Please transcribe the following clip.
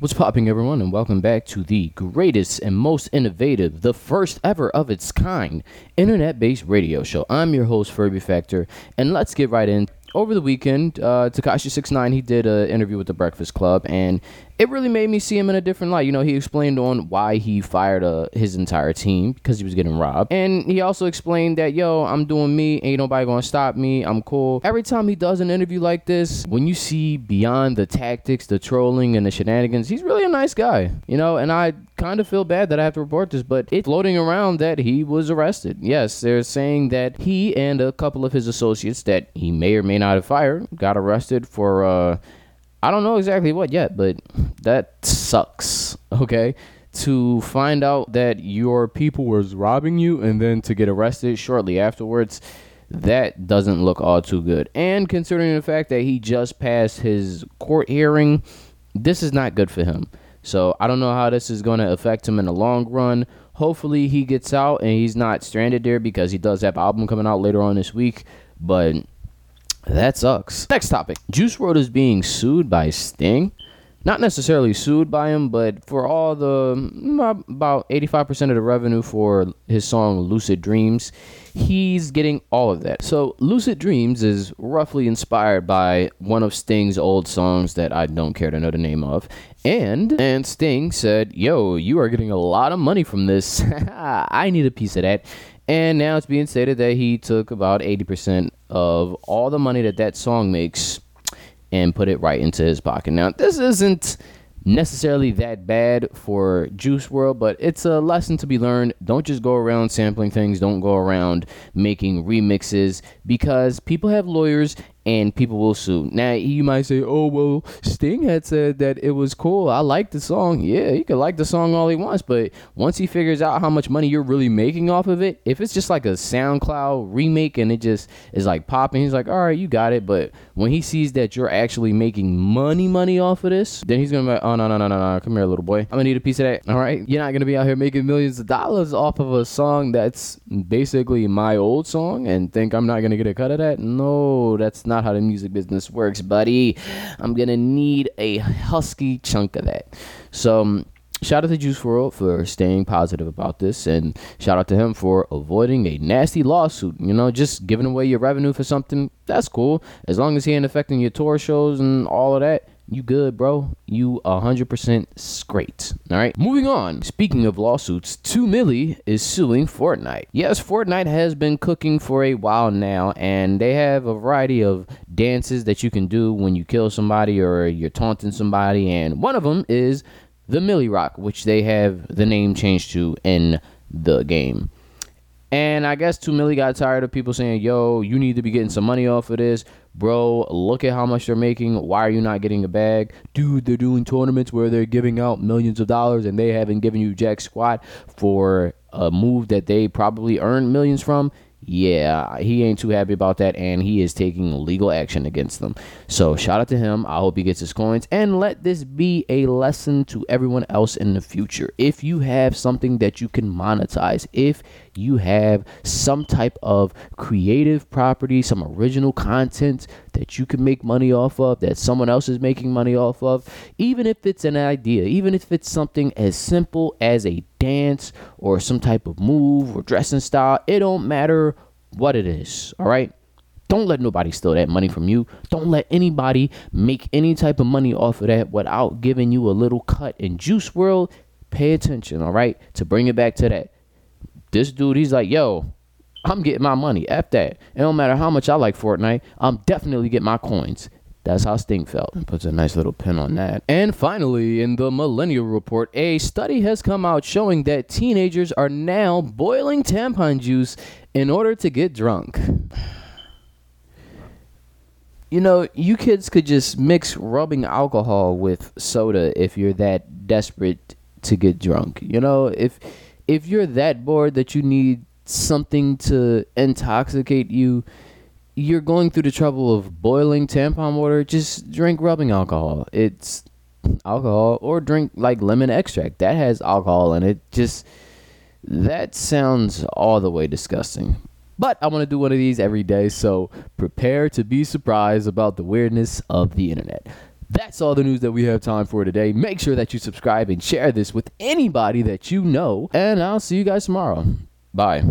What's popping, everyone, and welcome back to the greatest and most innovative, the first ever of its kind, internet based radio show. I'm your host, Furby Factor, and let's get right in. Over the weekend, uh, Tekashi Six Nine he did an interview with the Breakfast Club, and it really made me see him in a different light. You know, he explained on why he fired uh, his entire team because he was getting robbed. And he also explained that, yo, I'm doing me, ain't nobody gonna stop me, I'm cool. Every time he does an interview like this, when you see beyond the tactics, the trolling, and the shenanigans, he's really a nice guy, you know, and I kind of feel bad that I have to report this, but it's floating around that he was arrested. Yes, they're saying that he and a couple of his associates that he may or may not have fired got arrested for, uh, I don't know exactly what yet, but that sucks. Okay. To find out that your people was robbing you and then to get arrested shortly afterwards, that doesn't look all too good. And considering the fact that he just passed his court hearing, this is not good for him. So I don't know how this is going to affect him in the long run. Hopefully he gets out and he's not stranded there because he does have album coming out later on this week. But that sucks. Next topic. Juice WRLD is being sued by Sting. Not necessarily sued by him, but for all the mm, about 85% of the revenue for his song Lucid Dreams, he's getting all of that. So, Lucid Dreams is roughly inspired by one of Sting's old songs that I don't care to know the name of. And and Sting said, "Yo, you are getting a lot of money from this. I need a piece of that." And now it's being stated that he took about 80% of all the money that that song makes and put it right into his pocket. Now, this isn't necessarily that bad for Juice WRLD, but it's a lesson to be learned. Don't just go around sampling things, don't go around making remixes because people have lawyers and people will sue. Now you might say, "Oh well, Sting had said that it was cool. I like the song. Yeah, he could like the song all he wants, but once he figures out how much money you're really making off of it, if it's just like a SoundCloud remake and it just is like popping, he's like, "All right, you got it." But when he sees that you're actually making money, money off of this, then he's gonna be like, "Oh no, no, no, no, no, come here, little boy. I'm gonna need a piece of that. All right, you're not gonna be out here making millions of dollars off of a song that's basically my old song and think I'm not gonna get a cut of that. No, that's not." Not how the music business works, buddy. I'm gonna need a husky chunk of that. So. Um, shout out to Juice WRLD for staying positive about this, and shout out to him for avoiding a nasty lawsuit. You know, just giving away your revenue for something that's cool, as long as he ain't affecting your tour shows and all of that you good, bro. You 100% straight. All right. Moving on. Speaking of lawsuits, 2 Milli is suing Fortnite. Yes, Fortnite has been cooking for a while now, and they have a variety of dances that you can do when you kill somebody or you're taunting somebody, and one of them is the Milli Rock, which they have the name changed to in the game. And I guess 2 Milli got tired of people saying, yo, you need to be getting some money off of this. Bro, look at how much they're making. Why are you not getting a bag? Dude, they're doing tournaments where they're giving out millions of dollars and they haven't given you jack squat for a move that they probably earned millions from yeah, he ain't too happy about that, and he is taking legal action against them. So, shout out to him. I hope he gets his coins, and let this be a lesson to everyone else in the future. If you have something that you can monetize, if you have some type of creative property, some original content that you can make money off of, that someone else is making money off of, even if it's an idea, even if it's something as simple as a dance or some type of move or dressing style, it don't matter what it is, all right? Don't let nobody steal that money from you. Don't let anybody make any type of money off of that without giving you a little cut. In Juice WRLD, pay attention, all right? To bring it back to that this dude, he's like, yo, I'm getting my money. F that. It don't matter how much I like Fortnite. I'm definitely getting my coins. That's how Sting felt. Puts a nice little pin on that. And finally, in the Millennial Report, a study has come out showing that teenagers are now boiling tampon juice in order to get drunk. You know, you kids could just mix rubbing alcohol with soda if you're that desperate to get drunk. You know, if if you're that bored that you need something to intoxicate you, you're going through the trouble of boiling tampon water, just drink rubbing alcohol. It's alcohol or drink like lemon extract. That has alcohol in it. Just that sounds all the way disgusting. But I want to do one of these every day, so prepare to be surprised about the weirdness of the internet. That's all the news that we have time for today. Make sure that you subscribe and share this with anybody that you know. And I'll see you guys tomorrow. Bye.